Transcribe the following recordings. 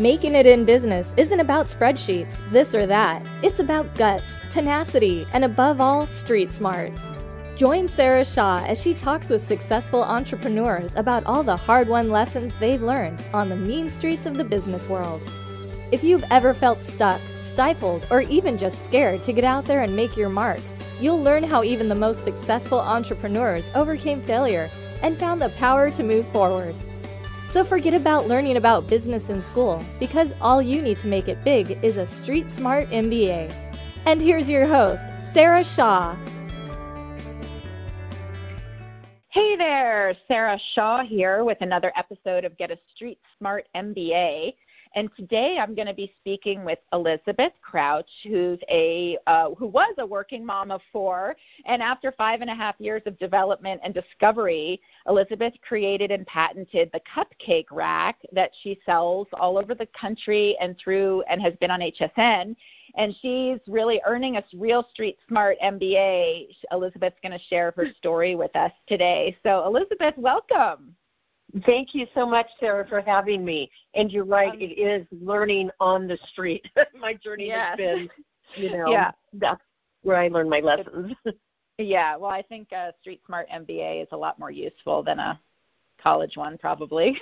Making it in business isn't about spreadsheets, this or that. It's about guts, tenacity, and above all, street smarts. Join Sarah Shaw as she talks with successful entrepreneurs about all the hard won lessons they've learned on the mean streets of the business world. If you've ever felt stuck, stifled, or even just scared to get out there and make your mark, you'll learn how even the most successful entrepreneurs overcame failure and found the power to move forward. So forget about learning about business in school because all you need to make it big is a street smart MBA. And here's your host, Sarah Shaw. Hey there, Sarah Shaw here with another episode of Get a Street Smart MBA. And today I'm going to be speaking with Elizabeth Crouch, who's a uh, who was a working mom of four, and after five and a half years of development and discovery, Elizabeth created and patented the cupcake rack that she sells all over the country and through and has been on HSN. And she's really earning a real street smart MBA. Elizabeth's going to share her story with us today. So, Elizabeth, welcome. Thank you so much, Sarah, for having me. And you're right, um, it is learning on the street. my journey yes. has been, you know, yeah. that's where I learn my lessons. yeah, well, I think a Street Smart MBA is a lot more useful than a college one, probably.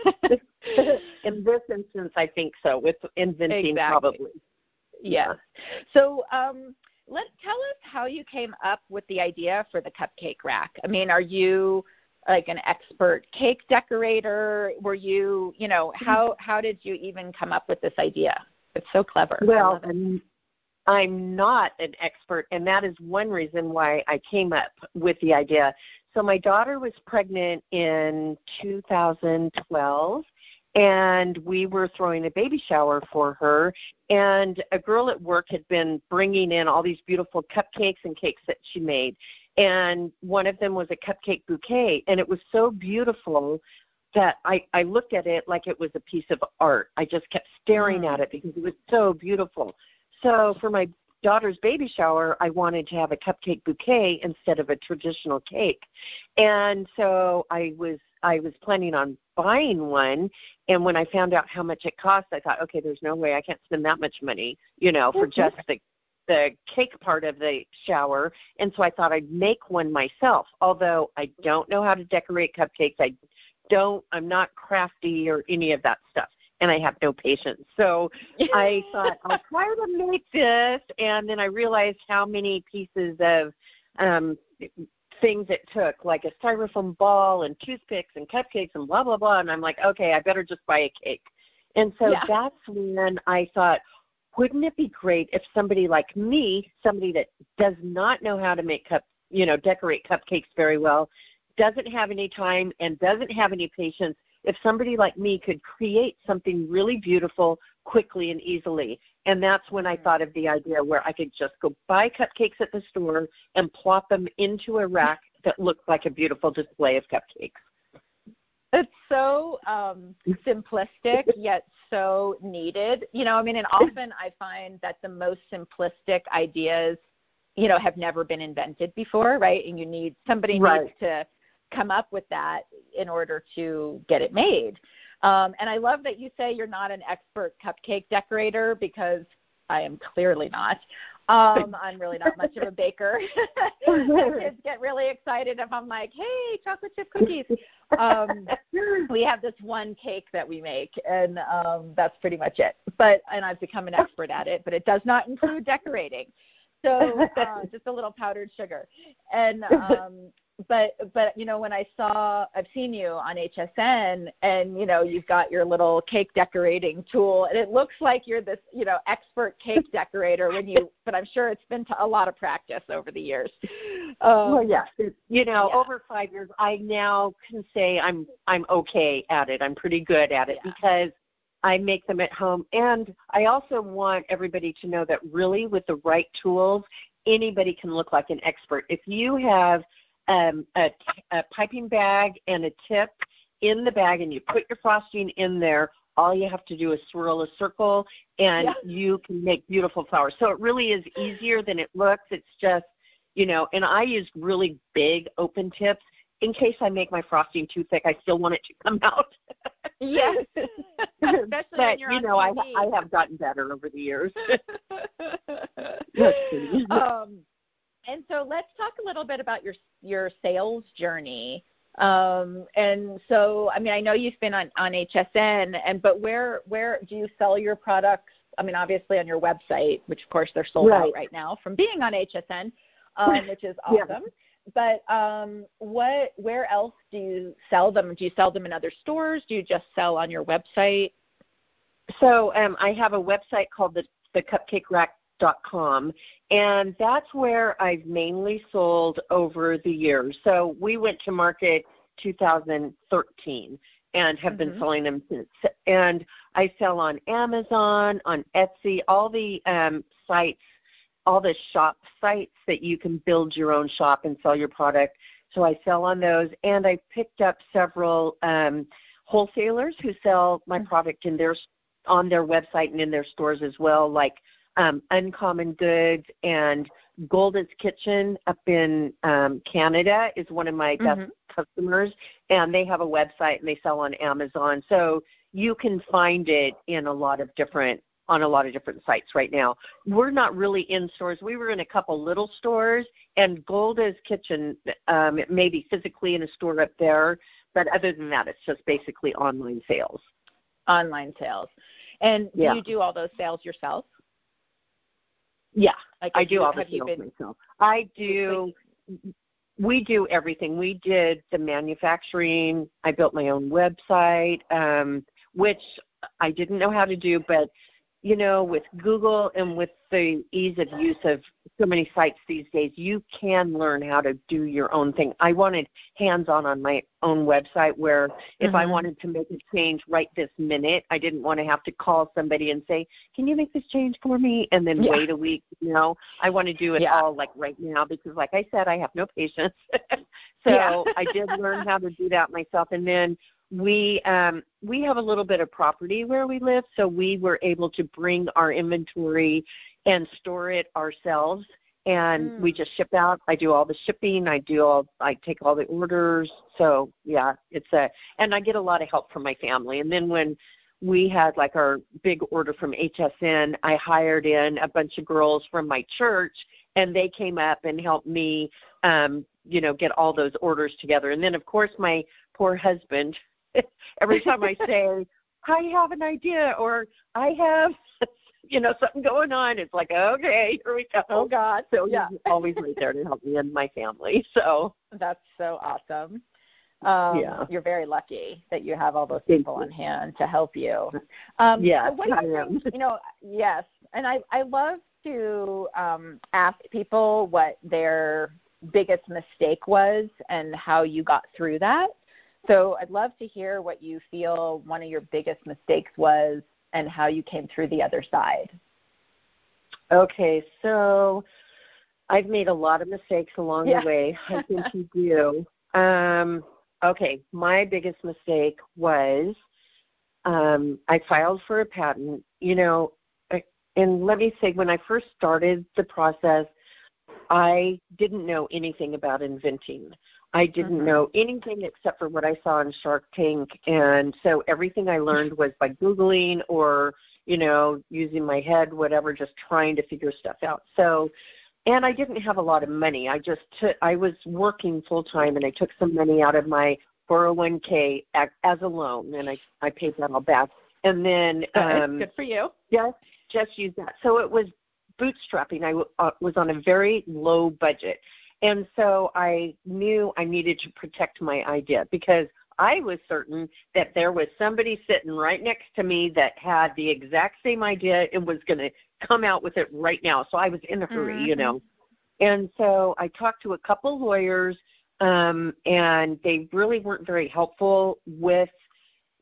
In this instance, I think so, with inventing exactly. probably. Yes. So, um, let tell us how you came up with the idea for the cupcake rack. I mean, are you like an expert cake decorator? Were you, you know, how how did you even come up with this idea? It's so clever. Well, I'm not an expert, and that is one reason why I came up with the idea. So my daughter was pregnant in 2012, and we were throwing a baby shower for her and a girl at work had been bringing in all these beautiful cupcakes and cakes that she made and one of them was a cupcake bouquet and it was so beautiful that I, I looked at it like it was a piece of art. I just kept staring mm. at it because it was so beautiful. So for my daughter's baby shower, I wanted to have a cupcake bouquet instead of a traditional cake. And so I was I was planning on buying one and when I found out how much it cost, I thought, okay, there's no way I can't spend that much money, you know, for just the the cake part of the shower, and so I thought I'd make one myself. Although I don't know how to decorate cupcakes, I don't. I'm not crafty or any of that stuff, and I have no patience. So I thought I'll try to make this, and then I realized how many pieces of um, things it took, like a styrofoam ball and toothpicks and cupcakes and blah blah blah. And I'm like, okay, I better just buy a cake. And so yeah. that's when I thought, wouldn't it be great if somebody like me, somebody that does not know how to make cup, you know, decorate cupcakes very well, doesn't have any time and doesn't have any patience, if somebody like me could create something really beautiful quickly and easily. And that's when I mm-hmm. thought of the idea where I could just go buy cupcakes at the store and plop them into a rack that looked like a beautiful display of cupcakes. It's so um, simplistic yet so needed. You know, I mean, and often I find that the most simplistic ideas, you know, have never been invented before, right? And you need somebody right. needs to come up with that in order to get it made. Um, and I love that you say you're not an expert cupcake decorator because I am clearly not. Um, I'm really not much of a baker. My kids get really excited if I'm like, "Hey, chocolate chip cookies." Um, we have this one cake that we make, and um, that's pretty much it. But and I've become an expert at it, but it does not include decorating. So uh, just a little powdered sugar, and um, but but you know when I saw I've seen you on HSN and you know you've got your little cake decorating tool and it looks like you're this you know expert cake decorator when you but I'm sure it's been to a lot of practice over the years. Um, well, yes, you know yeah. over five years I now can say I'm I'm okay at it. I'm pretty good at it yeah. because I make them at home and I also want everybody to know that really with the right tools anybody can look like an expert. If you have um, a, a piping bag and a tip in the bag and you put your frosting in there, all you have to do is swirl a circle and yeah. you can make beautiful flowers. So it really is easier than it looks. It's just, you know, and I use really big open tips in case I make my frosting too thick. I still want it to come out. yes, especially but you know, I I have gotten better over the years. um, and so let's talk a little bit about your your sales journey. Um, and so, I mean, I know you've been on, on HSN, and but where where do you sell your products? I mean, obviously on your website, which of course they're sold Right. out right now from being on HSN, um, which is Yeah. awesome. But um, what where else do you sell them? Do you sell them in other stores? Do you just sell on your website? So um, I have a website called the, the cupcakerack.com, and that's where I've mainly sold over the years. So we went to market 2013 and have been Mhm. selling them since. And I sell on Amazon, on Etsy, all the um, sites, all the shop sites that you can build your own shop and sell your product. So I sell on those, and I picked up several um, wholesalers who sell my product in their on their website and in their stores as well, like um, Uncommon Goods and Golda's Kitchen up in um, Canada is one of my best Mhm. customers, and they have a website and they sell on Amazon. So you can find it in a lot of different on a lot of different sites right now. We're not really in stores. We were in a couple little stores, and Golda's Kitchen um, maybe physically in a store up there, but other than that, it's just basically online sales. Online sales. And do Yeah. you do all those sales yourself? Yeah, Like I do you, all the sales been myself. I do. We do everything. We did the manufacturing. I built my own website, um, which I didn't know how to do, but you know, with Google and with the ease of use of so many sites these days, you can learn how to do your own thing. I wanted hands-on on my own website where if I Mhm. wanted to make a change right this minute, I didn't want to have to call somebody and say, "Can you make this change for me?" and then Yeah. wait a week. You know, I want to do it Yeah. all like right now because, like I said, I have no patience. so. I did learn how to do that myself, and then we um, we have a little bit of property where we live, so we were able to bring our inventory and store it ourselves. And Mm. we just ship out. I do all the shipping. I do all. I take all the orders. So yeah, it's a. And I get a lot of help from my family. And then when we had like our big order from HSN, I hired in a bunch of girls from my church, and they came up and helped me, um, you know, get all those orders together. And then of course my poor husband. Every time I say I have an idea or I have, you know, something going on, it's like okay, here we go. Oh God. So yeah. he's always right there to help me and my family. So That's so awesome. Um, Yeah. You're very lucky that you have all those people on hand to help you. Um, Yes, so what do you I am. think, you know, yes, and I I love to um, ask people what their biggest mistake was and how you got through that. So I'd love to hear what you feel one of your biggest mistakes was and how you came through the other side. Okay, so I've made a lot of mistakes along Yeah. the way. I think you do. Um, okay, my biggest mistake was um, I filed for a patent. You know, and let me say, when I first started the process, I didn't know anything about inventing. I didn't Mhm. know anything except for what I saw on Shark Tank, and so everything I learned was by googling or you know using my head, whatever, just trying to figure stuff out. So, and I didn't have a lot of money. I just took, I was working full time, and I took some money out of my 401k as, as a loan, and I I paid that all back. And then um, Good for you. just just use that. So it was bootstrapping. I w- uh, was on a very low budget, and so I knew I needed to protect my idea because I was certain that there was somebody sitting right next to me that had the exact same idea and was going to come out with it right now. So I was in a hurry, you Mhm. know. And so I talked to a couple lawyers, um, and they really weren't very helpful with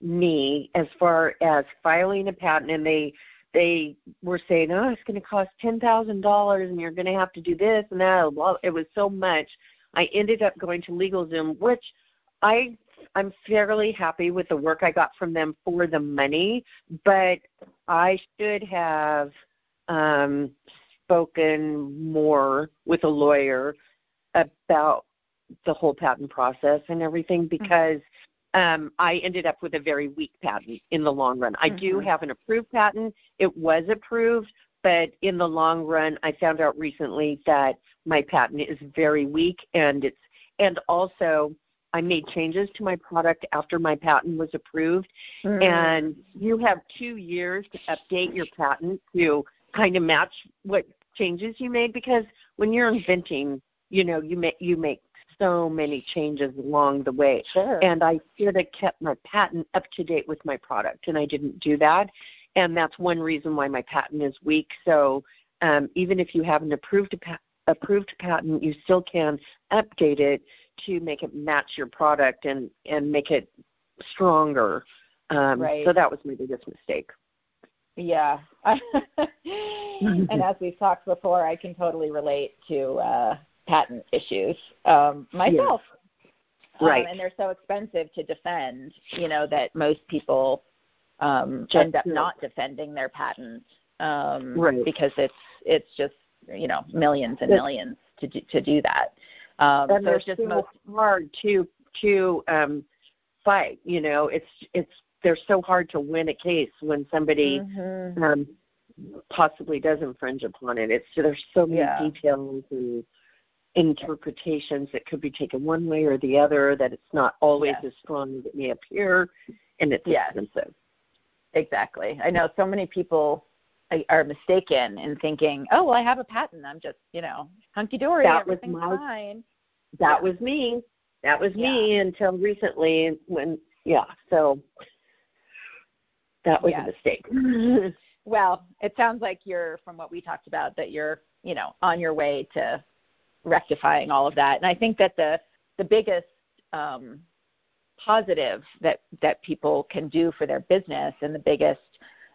me as far as filing a patent. And they they were saying, "Oh, it's going to cost ten thousand dollars, and you're going to have to do this and that." Well, it was so much. I ended up going to LegalZoom, which I I'm fairly happy with the work I got from them for the money, but I should have um, spoken more with a lawyer about the whole patent process and everything because um, I ended up with a very weak patent in the long run. I mm-hmm. do have an approved patent. It was approved, but in the long run, I found out recently that my patent is very weak, and it's and also I made changes to my product after my patent was approved, mm-hmm. and you have two years to update your patent to kind of match what changes you made because when you're inventing, you know, you make you make so many changes along the way. Sure. And I should have kept my patent up to date with my product, and I didn't do that. And that's one reason why my patent is weak. So um, even if you have an approved pa- approved patent, you still can update it to make it match your product and and make it stronger. Um, right. So that was my biggest mistake. Yeah. and as we've talked before, I can totally relate to uh, patent issues um, myself. Right. Um, and they're so expensive to defend, you know, that most people um, end up not defending their patent um, right. because it's it's just you know millions and millions to do, to do that. Um, and so they're it's just so most, hard to to um, fight. You know, it's it's they're so hard to win a case when somebody mm-hmm. um, possibly does infringe upon it. It's there's so many yeah. details and interpretations that could be taken one way or the other, that it's not always yes. as strong as it may appear, and it's yes. expensive. Exactly. I know so many people are mistaken in thinking, oh, well, I have a patent. I'm just, you know, hunky dory. That Everything's was my, fine. That yeah. was me. That was yeah. me until recently when, yeah, so that was yes. a mistake. well, it sounds like you're, from what we talked about, that you're, you know, on your way to rectifying all of that. And I think that the the biggest um, positive that that people can do for their business and the biggest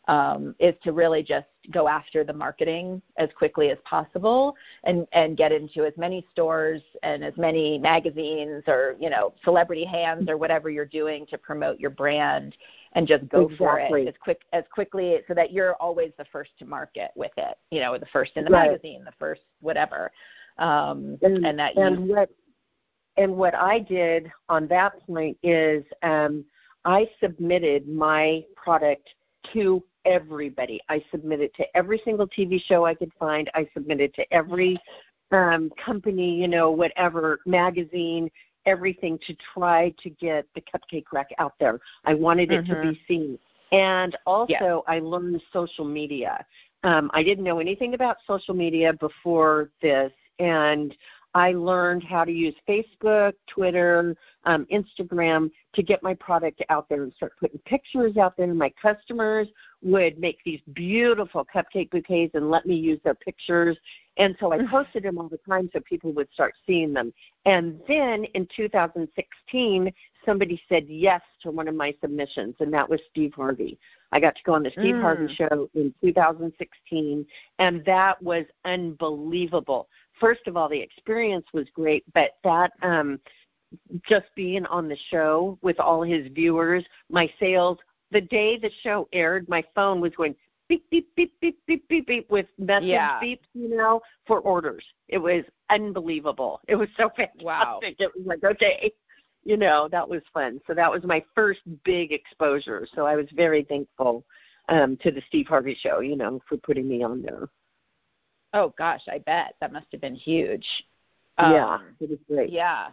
um, is to really just go after the marketing as quickly as possible and and get into as many stores and as many magazines or you know celebrity hands or whatever you're doing to promote your brand and just go exactly. for it as quick as quickly so that you're always the first to market with it you know the first in the right. magazine the first whatever um, and, and that and you, what and what I did on that point is um, I submitted my product to everybody. I submitted to every single TV show I could find. I submitted to every um, company, you know, whatever magazine, everything to try to get the cupcake rack out there. I wanted it mm-hmm. to be seen. And also, yeah. I learned social media. Um, I didn't know anything about social media before this, and I learned how to use Facebook, Twitter, um, Instagram to get my product out there and start putting pictures out there. And my customers would make these beautiful cupcake bouquets and let me use their pictures. And so I mm-hmm. posted them all the time so people would start seeing them. And then in 2016, somebody said yes to one of my submissions, and that was Steve Harvey. I got to go on the Steve mm. Harvey show in 2016, and that was unbelievable. First of all, the experience was great, but that um, just being on the show with all his viewers, my sales. The day the show aired, my phone was going beep beep beep beep beep beep beep with message yeah. beeps, you know, for orders. It was unbelievable. It was so fantastic. Wow. It was like okay, you know, that was fun. So that was my first big exposure. So I was very thankful um, to the Steve Harvey show, you know, for putting me on there. Oh gosh, I bet that must have been huge. yeah, um, it was great. Yeah,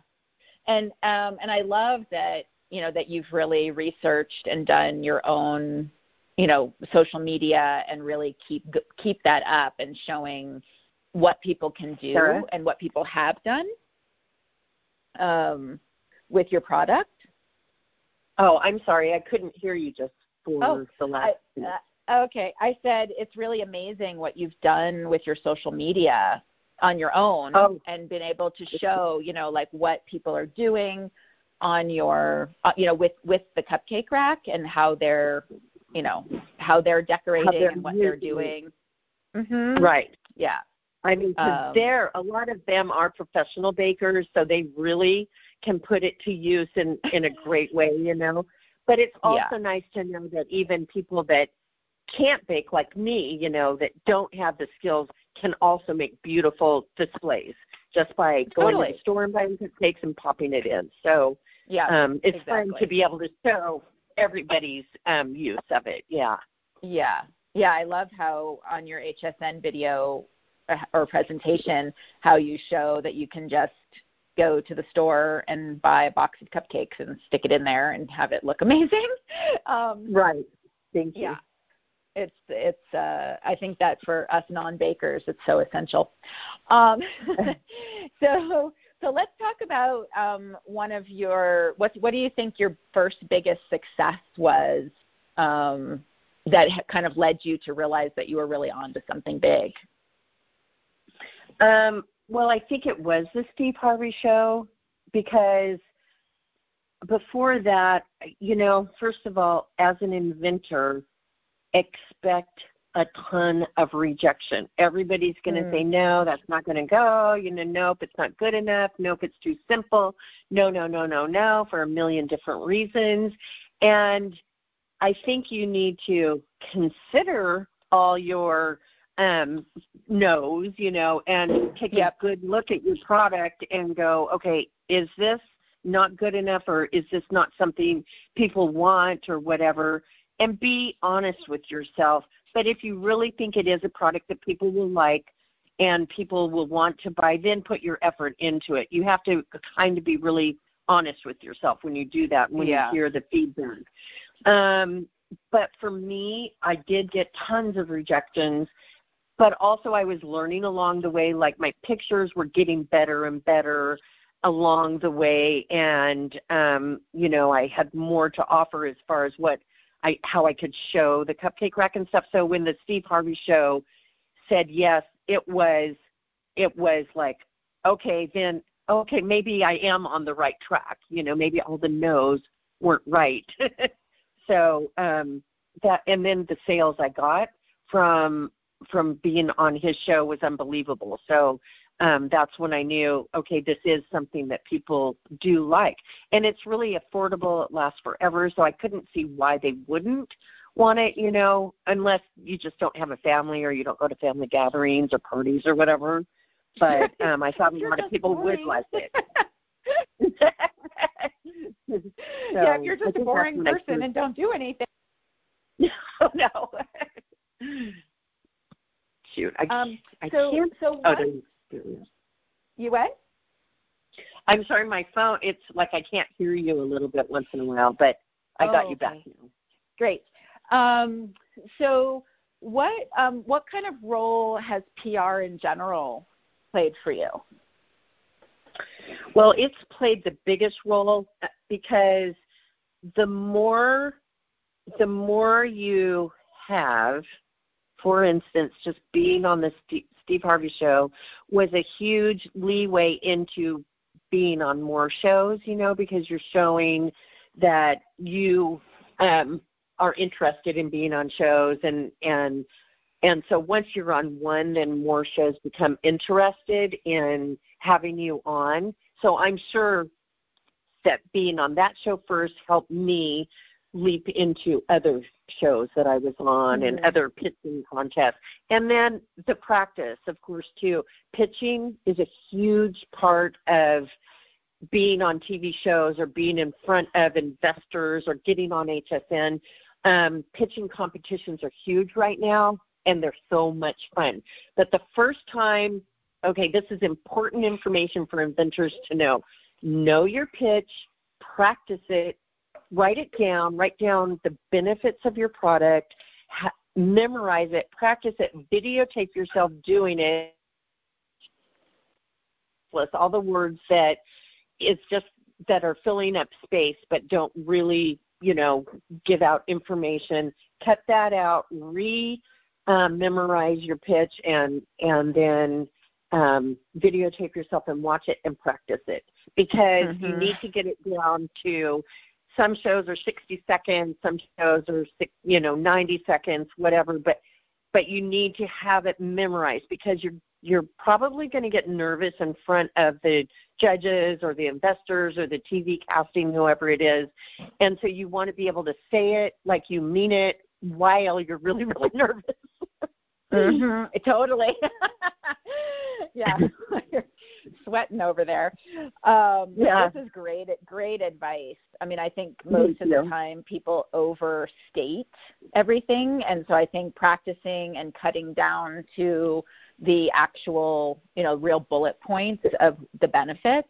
and um, and I love that you know that you've really researched and done your own you know social media and really keep keep that up and showing what people can do Sarah? and what people have done. Um, with your product? Oh, I'm sorry, I couldn't hear you just for oh, the last. I, uh, okay, I said it's really amazing what you've done with your social media on your own oh. and been able to show, you know, like what people are doing on your, uh, you know, with with the cupcake rack and how they're, you know, how they're decorating how they're and what they're doing. Mm-hmm. Right. Yeah. I mean, um, they're a lot of them are professional bakers, so they really can put it to use in in a great way, you know. But it's also yeah. nice to know that even people that can't bake like me, you know, that don't have the skills can also make beautiful displays just by going totally. to the store and buying cupcakes and popping it in. So yeah, um, it's exactly. fun to be able to show everybody's um, use of it. Yeah. Yeah. Yeah, I love how on your HSN video uh, or presentation how you show that you can just go to the store and buy a box of cupcakes and stick it in there and have it look amazing. Um, Right. Thank you. yeah. It's it's uh I think that for us non-bakers it's so essential. Um so so let's talk about um one of your what what do you think your first biggest success was um that kind of led you to realize that you were really on to something big? Um, well, I think it was the Steve Harvey show because before that, you know, first of all, as an inventor, expect a ton of rejection. Everybody's going to Mm. say, no, that's not going to go. You know, nope, it's not good enough. Nope, it's too simple. No, no, no, no, no, for a million different reasons. And I think you need to consider all your um, no's, you know, and take Yep. a good look at your product and go, okay, is this not good enough or is this not something people want or whatever? And be honest with yourself. But if you really think it is a product that people will like and people will want to buy, then put your effort into it. You have to kind of be really honest with yourself when you do that, when Yeah. you hear the feedback. Um, but for me, I did get tons of rejections but also I was learning along the way. Like my pictures were getting better and better along the way, and um, you know I had more to offer as far as what I how I could show the cupcake rack and stuff. So when the Steve Harvey show said yes, it was it was like okay then okay maybe I am on the right track. You know maybe all the no's weren't right. so um, that and then the sales I got from from being on his show was unbelievable. So um, that's when I knew, okay, this is something that people do like, and it's really affordable. It lasts forever, so I couldn't see why they wouldn't want it. You know, unless you just don't have a family or you don't go to family gatherings or parties or whatever. But um, I thought a lot of people would like it. yeah, if you're just a boring person and don't do anything. oh no. Shoot, I, Um, I so can't. so Oh, what, there you- there you what? I'm sorry, my phone. It's like I can't hear you a little bit once in a while, but I got Oh, you back okay. now. Great. Um, so, what um, what kind of role has PR in general played for you? Well, it's played the biggest role uh, because the more the more you have, for instance, just being on the Steve, Harvey show was a huge leeway into being on more shows, you know, because you're showing that you um, are interested in being on shows and and and so once you're on one then more shows become interested in having you on. So i'm sure that being on that show first helped me leap into other shows that i was on and Mhm. other pitching contests and then the practice of course too pitching is a huge part of being on TV shows or being in front of investors or getting on HSN. Um, pitching competitions are huge right now, and they're so much fun. But the first time, okay, this is important information for inventors to know. Know your pitch, practice it, write it down, write down the benefits of your product, ha- memorize it, practice it, videotape yourself doing it. List all the words that it's just that are filling up space but don't really you know give out information cut that out re um, memorize your pitch and and then um, videotape yourself and watch it and practice it because you Mhm. need to get it down to some shows are 60 seconds some shows are you know 90 seconds whatever but but you need to have it memorized because you're you're probably going to get nervous in front of the judges or the investors or the TV casting, whoever it is. And so you want to be able to say it like you mean it while you're really, really nervous. Mm-hmm. Totally. yeah. Sweating over there. Um, yeah. This is great, great advice. I mean, I think most of the time people overstate everything, and so I think practicing and cutting down to the actual, you know, real bullet points of the benefits.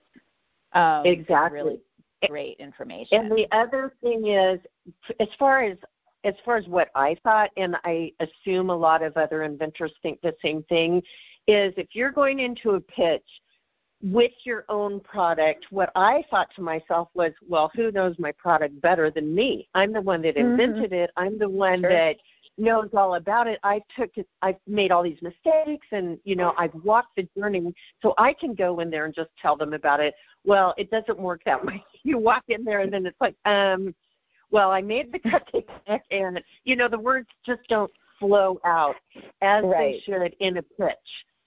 Um, exactly. Really great information. And the other thing is, as far as as far as what I thought, and I assume a lot of other inventors think the same thing, is if you're going into a pitch with your own product, what I thought to myself was, well, who knows my product better than me? I'm the one that mm-hmm. invented mm-hmm. it. I'm the one sure. that knows all about it. I took it, I've made all these mistakes and, you know, I've walked the journey so I can go in there and just tell them about it. Well, it doesn't work that way. You walk in there and then it's like, um, well, I made the cupcake and, you know, the words just don't flow out as right. they should in a pitch.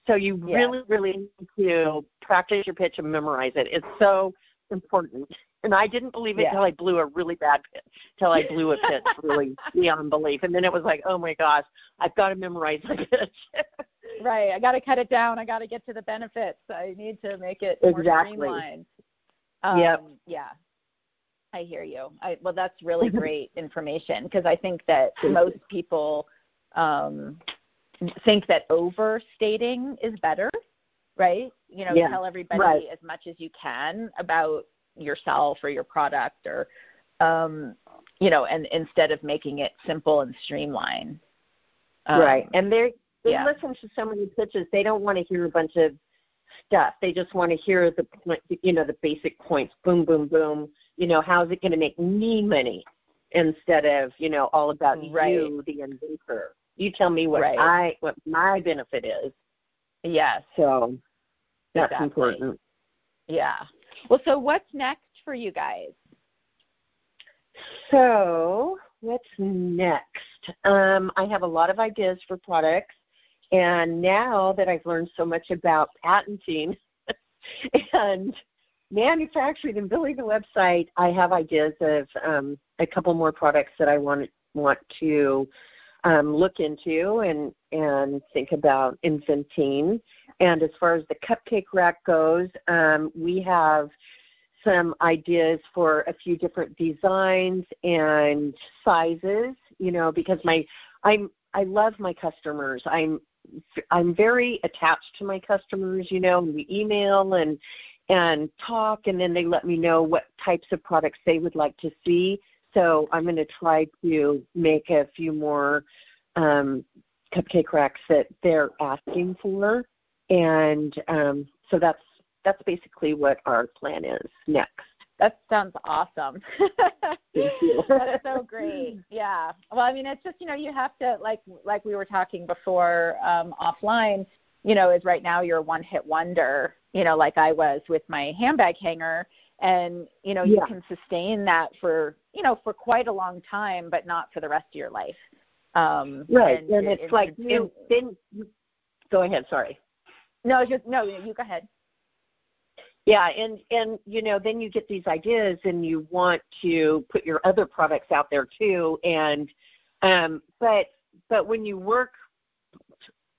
So you yeah. really, really need to practice your pitch and memorize it. It's so important. And I didn't believe it yeah. until I blew a really bad pitch, until I blew a pitch really beyond belief. And then it was like, oh my gosh, I've got to memorize my pitch. right. I got to cut it down. I got to get to the benefits. I need to make it more exactly. streamlined. Um, yep. Yeah. I hear you. I, well, that's really great information because I think that most people um, think that overstating is better, right? You know, yeah. tell everybody right. as much as you can about yourself or your product or um, you know, and instead of making it simple and streamlined. Um, right. And they they yeah. listen to so many pitches, they don't want to hear a bunch of stuff. They just want to hear the you know the basic points. Boom, boom, boom. You know, how's it going to make me money instead of you know all about right. you, the inventor. You tell me what right. I what my benefit is. Yes. So that's exactly. important. Yeah. Well, so what's next for you guys? So what's next? Um, I have a lot of ideas for products, and now that I've learned so much about patenting and manufacturing and building a website, I have ideas of um, a couple more products that I want want to um, look into and and think about infantine. And as far as the cupcake rack goes, um, we have some ideas for a few different designs and sizes. You know, because my I'm I love my customers. I'm I'm very attached to my customers. You know, we email and and talk, and then they let me know what types of products they would like to see. So I'm going to try to make a few more um, cupcake racks that they're asking for, and um, so that's that's basically what our plan is next. That sounds awesome. That's so great. Yeah. Well, I mean, it's just you know you have to like like we were talking before um, offline. You know, is right now you're a one hit wonder. You know, like I was with my handbag hanger, and you know you yeah. can sustain that for you know for quite a long time, but not for the rest of your life. Um, right, and, and it's and, like and, you, then go ahead. Sorry. No, just no. You go ahead. Yeah, and and you know, then you get these ideas, and you want to put your other products out there too. And um, but but when you work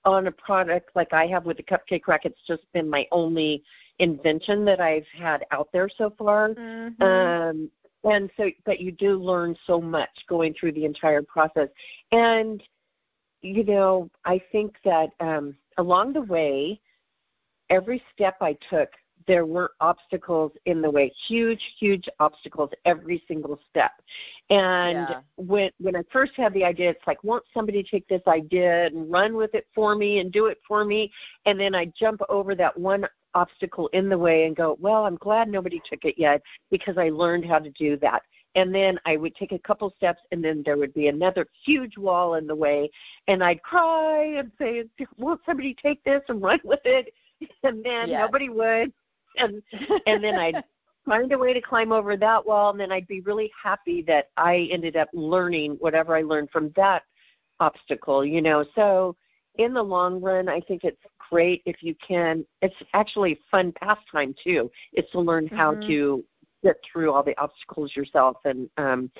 on a product like I have with the cupcake rack, it's just been my only invention that I've had out there so far. Mm-hmm. Um, and so but you do learn so much going through the entire process. And you know i think that um along the way every step i took there were obstacles in the way huge huge obstacles every single step. And yeah. when when i first had the idea it's like won't somebody take this idea and run with it for me and do it for me? And then i jump over that one obstacle in the way and go, well, I'm glad nobody took it yet because I learned how to do that. And then I would take a couple steps, and then there would be another huge wall in the way, and I'd cry and say, "Won't somebody take this and run with it?" And then yes. nobody would, and and then I'd find a way to climb over that wall, and then I'd be really happy that I ended up learning whatever I learned from that obstacle. You know, so in the long run, I think it's great if you can. It's actually fun pastime too. It's to learn mm-hmm. how to get through all the obstacles yourself, and um,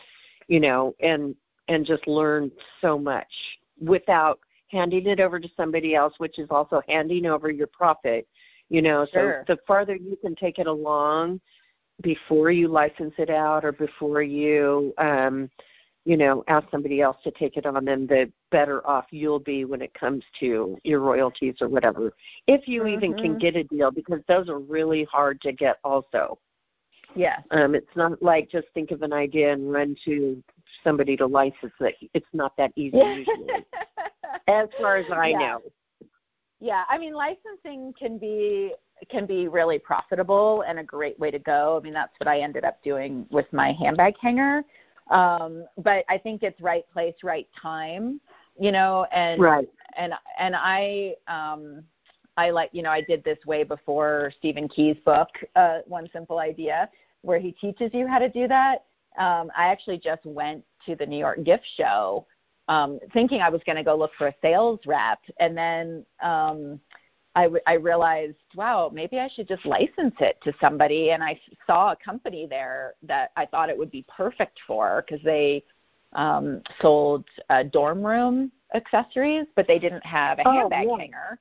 you know, and and just learn so much without handing it over to somebody else, which is also handing over your profit. You know, sure. so the farther you can take it along before you license it out or before you um you know, ask somebody else to take it on, then the better off you'll be when it comes to your royalties or whatever. If you mm-hmm. even can mm-hmm. get a deal, because those are really hard to get also. Yeah. Um, it's not like just think of an idea and run to somebody to license it. It's not that easy usually. as far as I yeah. know. Yeah, I mean licensing can be can be really profitable and a great way to go. I mean that's what I ended up doing with my handbag hanger. Um, but I think it's right place, right time, you know, and right. and and I um I like you know I did this way before Stephen Key's book, uh, One Simple Idea, where he teaches you how to do that. Um, I actually just went to the New York Gift Show, um, thinking I was going to go look for a sales rep, and then um, I, w- I realized, wow, maybe I should just license it to somebody. And I saw a company there that I thought it would be perfect for because they um, sold uh, dorm room accessories, but they didn't have a oh, handbag yeah. hanger.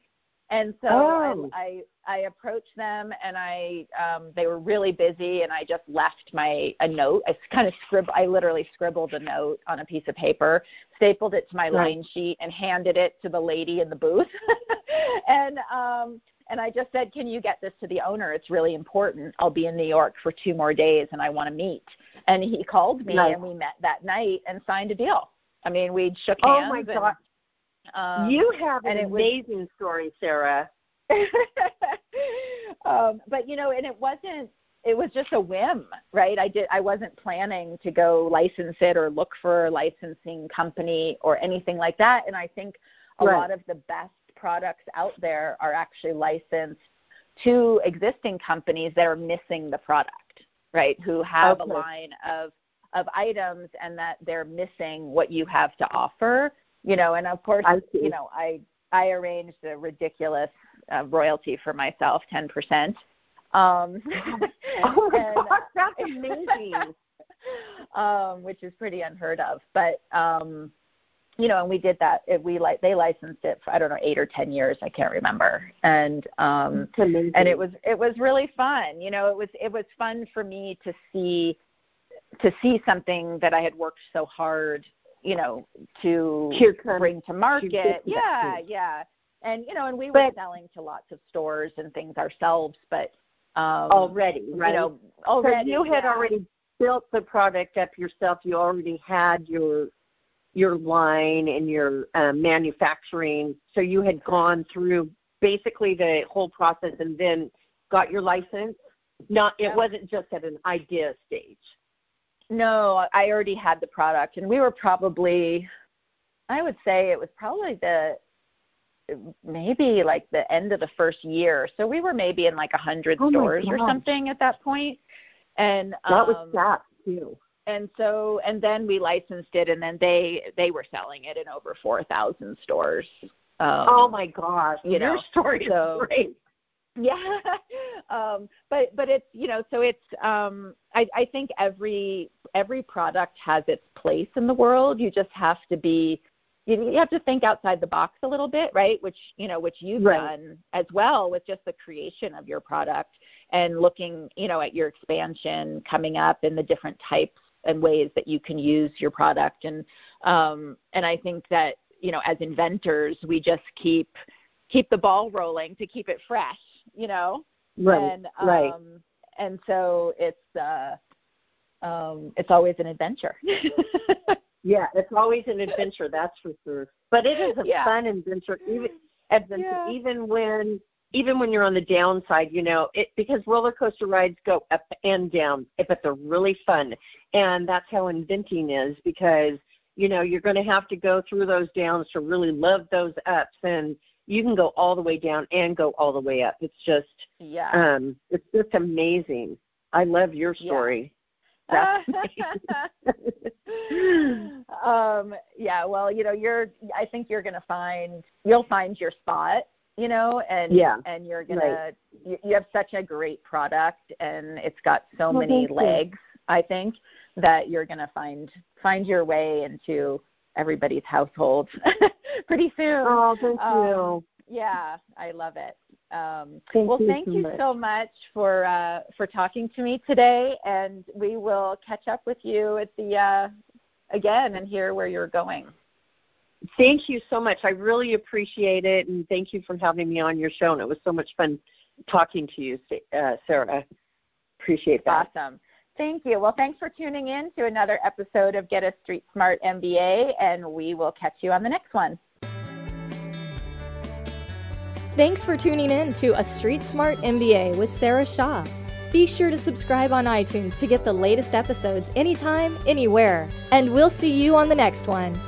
And so oh. I, I I approached them and I um they were really busy and I just left my a note. I kind of scrib I literally scribbled a note on a piece of paper, stapled it to my right. line sheet and handed it to the lady in the booth. and um and I just said, "Can you get this to the owner? It's really important. I'll be in New York for two more days and I want to meet." And he called me nice. and we met that night and signed a deal. I mean, we shook hands. Oh my god. Um, you have an amazing was, story, Sarah. um, but you know, and it wasn't. It was just a whim, right? I did. I wasn't planning to go license it or look for a licensing company or anything like that. And I think a right. lot of the best products out there are actually licensed to existing companies that are missing the product, right? Who have okay. a line of of items and that they're missing what you have to offer you know and of course you know i i arranged a ridiculous uh, royalty for myself ten percent. Um oh my and, gosh that's amazing. Um which is pretty unheard of but um you know and we did that it, we like they licensed it for i don't know eight or ten years i can't remember. And um and it was it was really fun you know it was it was fun for me to see to see something that i had worked so hard you know, to bring to market. yeah, yeah. And you know, and we were but, selling to lots of stores and things ourselves, but um already, right? You know, already so you had yeah. already built the product up yourself. You already had your your line and your uh, manufacturing. So you had gone through basically the whole process and then got your license. Not it wasn't just at an idea stage. No, I already had the product, and we were probably, I would say it was probably the maybe like the end of the first year. So we were maybe in like a hundred oh stores or something at that point. And that um, was that too. And so, and then we licensed it, and then they they were selling it in over four thousand stores. Um, oh my gosh! You know, Your story so, is great. Yeah, um, but but it's you know so it's um, I, I think every every product has its place in the world. You just have to be you, you have to think outside the box a little bit, right? Which you know which you've right. done as well with just the creation of your product and looking you know at your expansion coming up and the different types and ways that you can use your product and um, and I think that you know as inventors we just keep keep the ball rolling to keep it fresh you know right and um right. And so it's uh um it's always an adventure yeah it's always an adventure that's for sure but it is a yeah. fun adventure even adventure yeah. even when even when you're on the downside, you know, it because roller coaster rides go up and down, but they're really fun. And that's how inventing is because, you know, you're going to have to go through those downs to really love those ups and you can go all the way down and go all the way up. It's just yeah. Um, it's just amazing. I love your story. Yeah. um, yeah, well, you know, you're I think you're going to find you'll find your spot, you know, and yeah. and you're going right. to you, you have such a great product and it's got so well, many legs, you. I think, that you're going to find find your way into everybody's household pretty soon. Oh, thank um, you. Yeah, I love it. Um, thank well, you thank so you much. so much for uh, for talking to me today, and we will catch up with you at the uh, again and hear where you're going. Thank you so much. I really appreciate it, and thank you for having me on your show. And it was so much fun talking to you, uh, Sarah. Appreciate that. Awesome. Thank you. Well, thanks for tuning in to another episode of Get a Street Smart MBA, and we will catch you on the next one. Thanks for tuning in to A Street Smart MBA with Sarah Shaw. Be sure to subscribe on iTunes to get the latest episodes anytime, anywhere. And we'll see you on the next one.